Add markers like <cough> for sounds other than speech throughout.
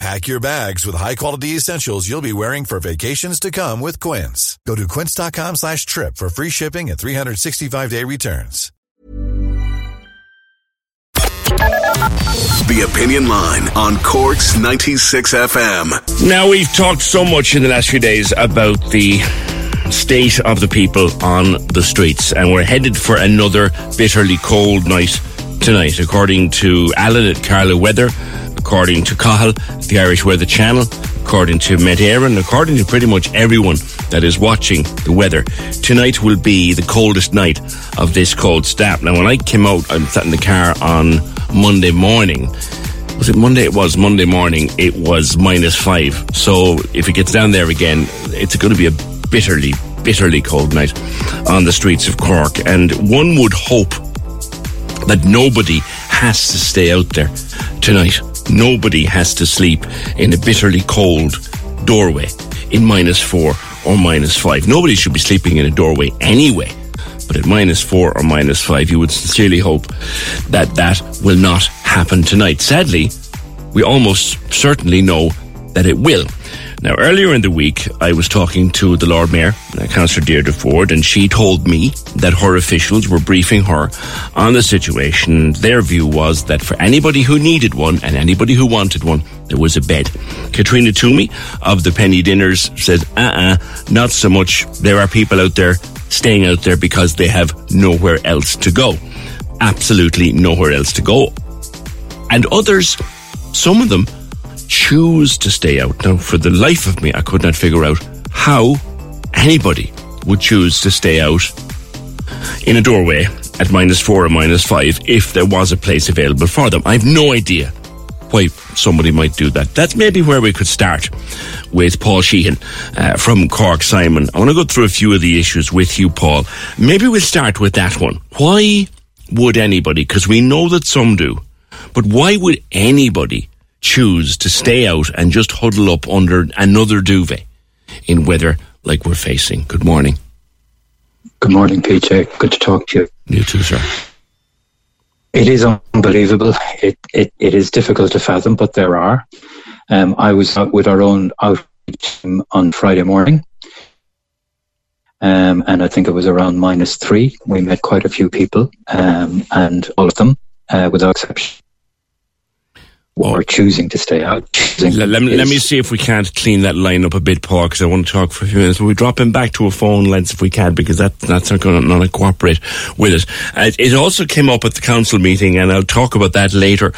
Pack your bags with high-quality essentials you'll be wearing for vacations to come with Quince. Go to quince.com slash trip for free shipping and 365-day returns. The Opinion Line on Cork's 96 FM. Now, we've talked so much in the last few days about the state of the people on the streets, and we're headed for another bitterly cold night tonight, according to Alan at Carlow Weather, according to Cahill, the Irish Weather Channel, according to Met Éireann, according to pretty much everyone that is watching the weather. Tonight will be the coldest night of this cold snap. Now, when I came out, I sat in the car on Monday morning. Was it Monday? It was Monday morning. It was minus five. So if it gets down there again, it's going to be a bitterly, bitterly cold night on the streets of Cork. And one would hope that nobody has to stay out there tonight. Nobody has to sleep in a bitterly cold doorway in minus four or minus five. Nobody should be sleeping in a doorway anyway. But at minus four or minus five, you would sincerely hope that that will not happen tonight. Sadly, we almost certainly know that it will. Now, earlier in the week, I was talking to the Lord Mayor, uh, Councillor Deirdre Forde, and she told me that her officials were briefing her on the situation. Their view was that for anybody who needed one and anybody who wanted one, there was a bed. Caitriona Twomey of the Penny Dinners said, uh-uh, not so much. There are people out there staying out there because they have nowhere else to go. Absolutely nowhere else to go. And others, some of them, choose to stay out. Now, for the life of me, I could not figure out how anybody would choose to stay out in a doorway at minus four or minus five if there was a place available for them. I have no idea why somebody might do that. That's maybe where we could start with Paul Sheehan uh, from Cork Simon. I want to go through a few of the issues with you, Paul. Maybe we'll start with that one. Why would anybody, because we know that some do, but why would anybody choose to stay out and just huddle up under another duvet in weather like we're facing? Good morning. Good morning, PJ. Good to talk to you. You too, sir. It is unbelievable. It, it, it is difficult to fathom, but there are. Um, I was out with our own outreach team on Friday morning, um, and I think it was around minus three. We met quite a few people, um, and all of them, uh, without exception, were choosing to stay out. Let, let, me, let me see if we can't clean that line up a bit, Paul, because I want to talk for a few minutes. Will we drop him back to a phone lens if we can, because that, that's not going to cooperate with it. Uh, it also came up at the council meeting, and I'll talk about that later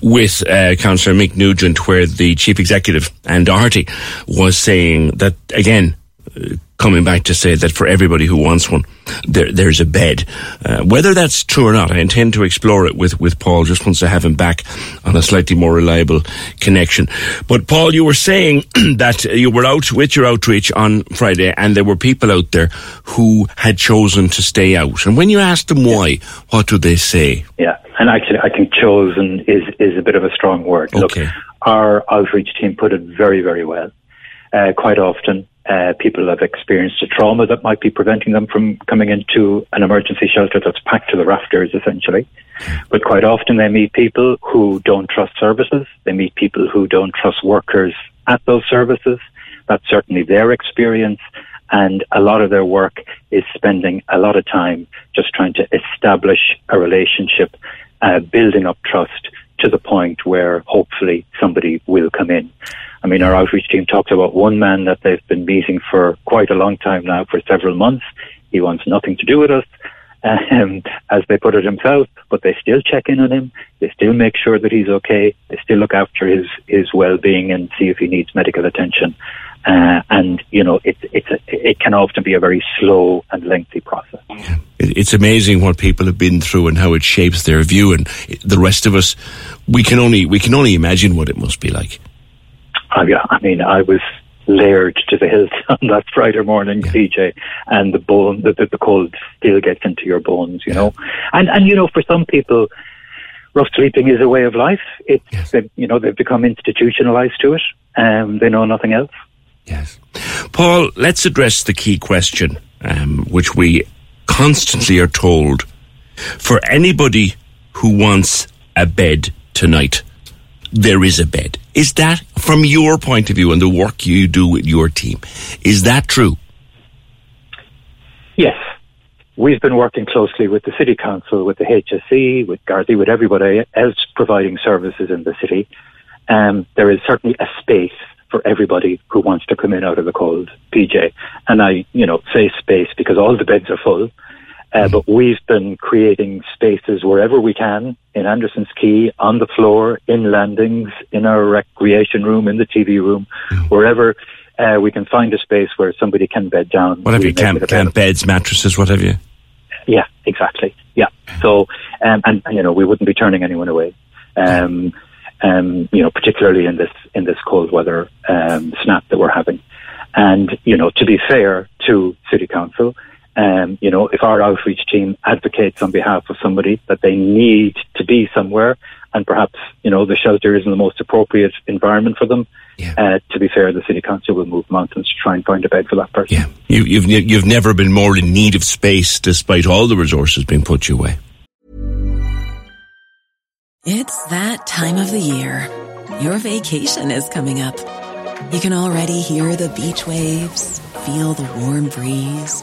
with uh, Councillor Mick Nugent, where the chief executive, Ann Doherty, was saying that, again, uh, coming back to say that for everybody who wants one, there, there's a bed. Uh, whether that's true or not, I intend to explore it with, with Paul just once I have him back on a slightly more reliable connection. But Paul, you were saying <clears throat> that you were out with your outreach on Friday and there were people out there who had chosen to stay out. And when you asked them why, what do they say? Yeah, and actually I think chosen is, is a bit of a strong word. Okay. Look, our outreach team put it very, very well. Uh, quite often, uh, people have experienced a trauma that might be preventing them from coming into an emergency shelter that's packed to the rafters, essentially. But quite often they meet people who don't trust services. They meet people who don't trust workers at those services. That's certainly their experience. And a lot of their work is spending a lot of time just trying to establish a relationship, uh, building up trust to the point where hopefully somebody will come in. I mean, our outreach team talked about one man that they've been meeting for quite a long time now, for several months. He wants nothing to do with us. <laughs> Um, as they put it himself, but they still check in on him. They still make sure that he's okay. They still look after his, his well-being and see if he needs medical attention. Uh, and you know, it, it's a, it can often be a very slow and lengthy process. It's amazing what people have been through and how it shapes their view, and the rest of us, we can only we can only imagine what it must be like. Yeah, I mean, I was layered to the hilt <laughs> on that Friday morning, yeah. PJ, and the bone, the, the, cold still gets into your bones, you know. And and you know, for some people, rough sleeping is a way of life. It's yes. you know they've become institutionalized to it, and um, they know nothing else. Yes, Paul. Let's address the key question, um, which we constantly are told: for anybody who wants a bed tonight, there is a bed. Is that, from your point of view and the work you do with your team, is that true? Yes. We've been working closely with the City Council, with the HSE, with Gardaí, with everybody else providing services in the city. Um, there is certainly a space for everybody who wants to come in out of the cold, PJ. And I, you know, say space because all the beds are full. Uh, but we've been creating spaces wherever we can in Anderson's Quay, on the floor, in landings, in our recreation room, in the TV room, mm. wherever uh, we can find a space where somebody can bed down. What have you? Camp, camp beds, mattresses, what have you? Yeah, exactly. Yeah. So, um, and you know, we wouldn't be turning anyone away. Um, um, you know, particularly in this in this cold weather um, snap that we're having. And you know, to be fair to City Council, um, you know, if our outreach team advocates on behalf of somebody that they need to be somewhere, and perhaps you know the shelter isn't the most appropriate environment for them, yeah. uh, to be fair, the city council will move mountains to try and find a bed for that person. Yeah, you, you've you've never been more in need of space, despite all the resources being put your way. It's that time of the year. Your vacation is coming up. You can already hear the beach waves, feel the warm breeze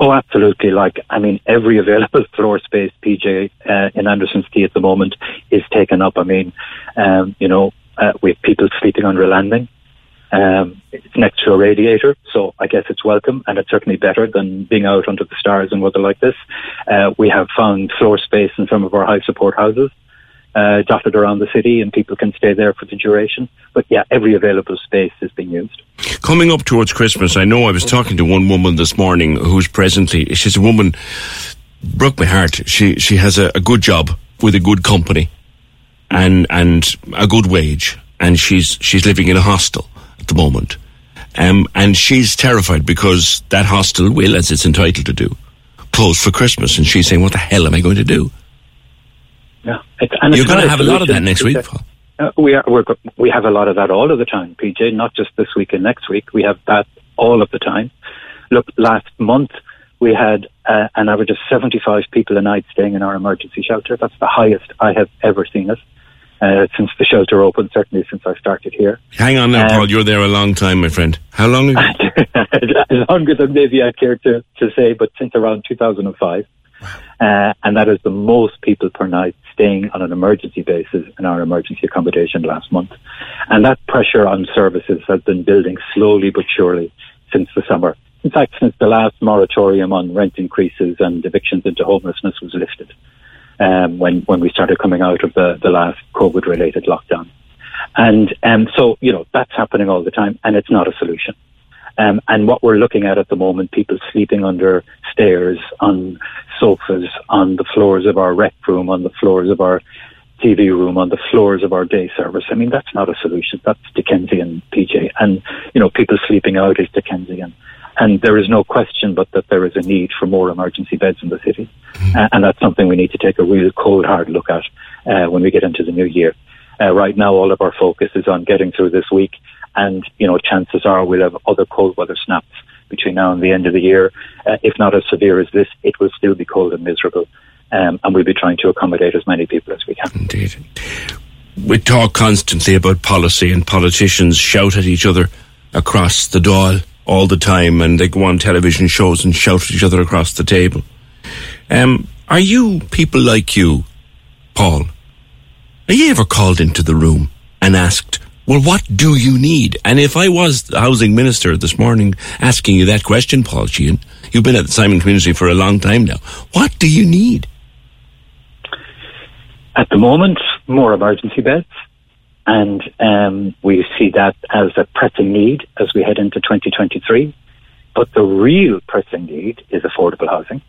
Oh, absolutely. Like, I mean, every <laughs> available floor space, PJ, uh, in Anderson's Quay at the moment is taken up. I mean, um, you know, uh, we have people sleeping under a landing. Um, it's next to a radiator, so I guess it's welcome, and it's certainly better than being out under the stars in weather like this. Uh, we have found floor space in some of our high support houses uh, dotted around the city, and people can stay there for the duration. But yeah, every available space is being used. Coming up towards Christmas, I know I was talking to one woman this morning who's presently she's a woman broke my heart. She she has a, a good job with a good company, and and a good wage, and she's she's living in a hostel at the moment. Um, and she's terrified because that hostel will, as it's entitled to do, close for Christmas. And she's saying, "What the hell am I going to do?" Yeah, it's, and you're going to have a lot of that next week. Uh, we are we're, we have a lot of that all of the time, PJ. Not just this week and next week. We have that all of the time. Look, last month we had uh, an average of 75 people a night staying in our emergency shelter. That's the highest I have ever seen it. Uh, since the shelter opened, certainly since I started here. Hang on now, um, Paul. You're there a long time, my friend. How long? <laughs> Longer than maybe I care to, to say, but since around 2005. Uh, and that is the most people per night staying on an emergency basis in our emergency accommodation last month. And that pressure on services has been building slowly but surely since the summer. In fact, since the last moratorium on rent increases and evictions into homelessness was lifted, um, when when we started coming out of the, the last COVID related lockdown. And um, so, you know, that's happening all the time, and it's not a solution. Um, and what we're looking at at the moment, people sleeping under stairs, on sofas, on the floors of our rec room, on the floors of our TV room, on the floors of our day service. I mean, that's not a solution. That's Dickensian, PJ. And, you know, people sleeping out is Dickensian. And there is no question but that there is a need for more emergency beds in the city. Mm-hmm. Uh, and that's something we need to take a real cold, hard look at uh, when we get into the new year. Uh, right now, all of our focus is on getting through this week and, you know, chances are we'll have other cold weather snaps between now and the end of the year. Uh, if not as severe as this, it will still be cold and miserable. Um, and we'll be trying to accommodate as many people as we can. Indeed. we talk constantly about policy, and politicians shout at each other across the Dáil all the time, and they go on television shows and shout at each other across the table. Um, are you people like you, Paul? Are you ever called into the room and asked, well, what do you need? And if I was the housing minister this morning asking you that question, Paul Sheehan, you've been at the Simon community for a long time now. What do you need? At the moment, more emergency beds. And um, we see that as a pressing need as we head into 2023. But the real pressing need is affordable housing.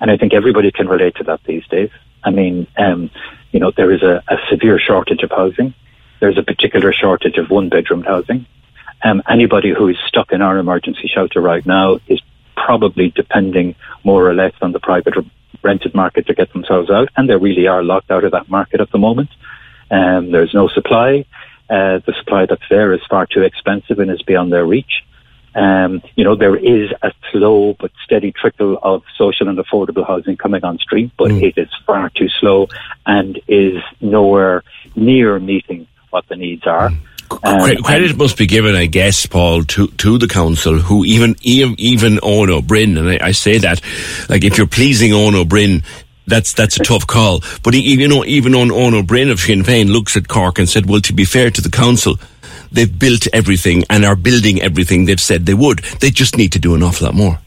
And I think everybody can relate to that these days. I mean, um, you know, there is a, a, severe shortage of housing. There's a particular shortage of one bedroom housing. Um, anybody who is stuck in our emergency shelter right now is probably depending more or less on the private rented market to get themselves out. And they really are locked out of that market at the moment. Um, there's no supply. Uh, the supply that's there is far too expensive and is beyond their reach. Um, you know, there is a slow but steady trickle of social and affordable housing coming on stream, but mm. it is far too slow and is nowhere near meeting what the needs are. Um, Credit must be given, I guess, Paul, to, to the council who even even, even Eoin Ó Broin, and I, I, say that, like if you're pleasing Eoin Ó Broin, that's that's a tough call. But he, you know, even on Eoin Ó Broin of Sinn Féin looks at Cork and said, "Well, to be fair to the council, they've built everything and are building everything they've said they would. They just need to do an awful lot more."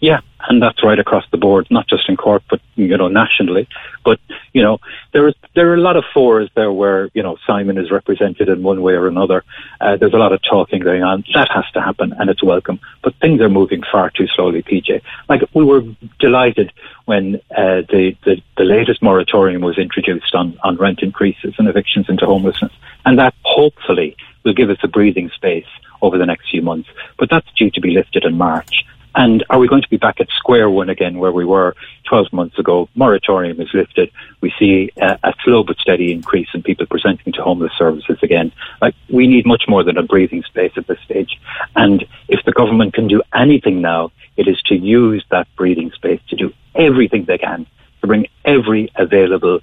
Yeah, and that's right across the board, not just in Cork, but you know nationally. But you know there is there are a lot of fours there where you know Simon is represented in one way or another. Uh, there's a lot of talking going on. That has to happen, and it's welcome. But things are moving far too slowly, PJ. Like we were delighted when uh, the, the the latest moratorium was introduced on on rent increases and evictions into homelessness, and that hopefully will give us a breathing space over the next few months. But that's due to be lifted in March. And are we going to be back at square one again where we were 12 months ago? Moratorium is lifted. We see a, a, slow but steady increase in people presenting to homeless services again. Like, we need much more than a breathing space at this stage. And if the government can do anything now, it is to use that breathing space to do everything they can to bring every available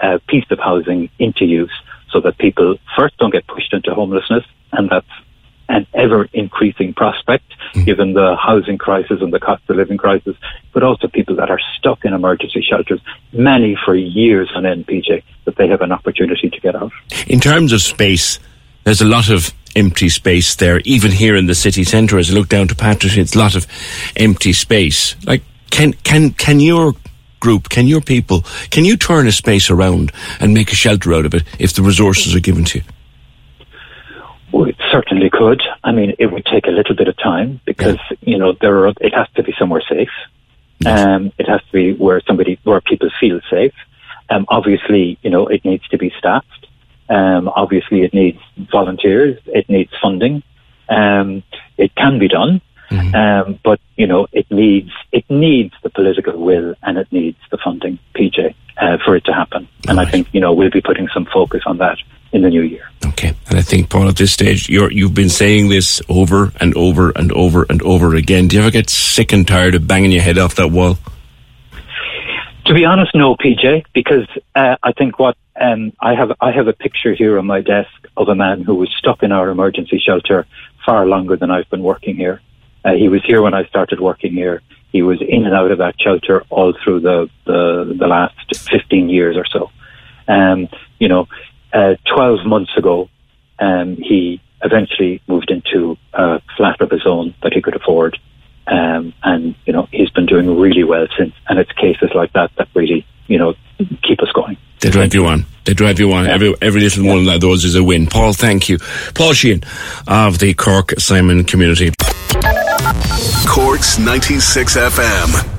uh, piece of housing into use so that people first don't get pushed into homelessness. And that's an ever increasing prospect mm. given the housing crisis and the cost of living crisis, but also people that are stuck in emergency shelters, many for years on end, NPJ, that they have an opportunity to get out. In terms of space, there's a lot of empty space there, even here in the city centre. As I look down to Patrick, it's a lot of empty space. Like, can can can your group, can your people, can you turn a space around and make a shelter out of it if the resources are given to you? We certainly could. I mean, it would take a little bit of time because yeah. you know there are. It has to be somewhere safe. Yes. Um, it has to be where somebody where people feel safe. Um, obviously, you know, it needs to be staffed. Um, obviously, it needs volunteers. It needs funding. Um, it can be done, mm-hmm. um, but you know, it needs it needs the political will and it needs the funding, PJ, uh, for it to happen. and right. I think you know we'll be putting some focus on that in the new year. Okay, and I think Paul, at this stage, you have been saying this over and over and over and over again. Do you ever get sick and tired of banging your head off that wall? To be honest, no, PJ, because uh, I think what um, I have I have a picture here on my desk of a man who was stuck in our emergency shelter far longer than I've been working here. Uh, he was here when I started working here. He was in and out of that shelter all through the the, the last fifteen years or so. Um, you know, uh, 12 months ago, um, he eventually moved into a flat of his own that he could afford. Um, and, you know, he's been doing really well since. And it's cases like that that really, you know, keep us going. They drive you on. They drive you on. Yeah. Every, every little yeah. one of those is a win. Paul, thank you. Paul Sheehan of the Cork Simon community. Cork's 96 FM.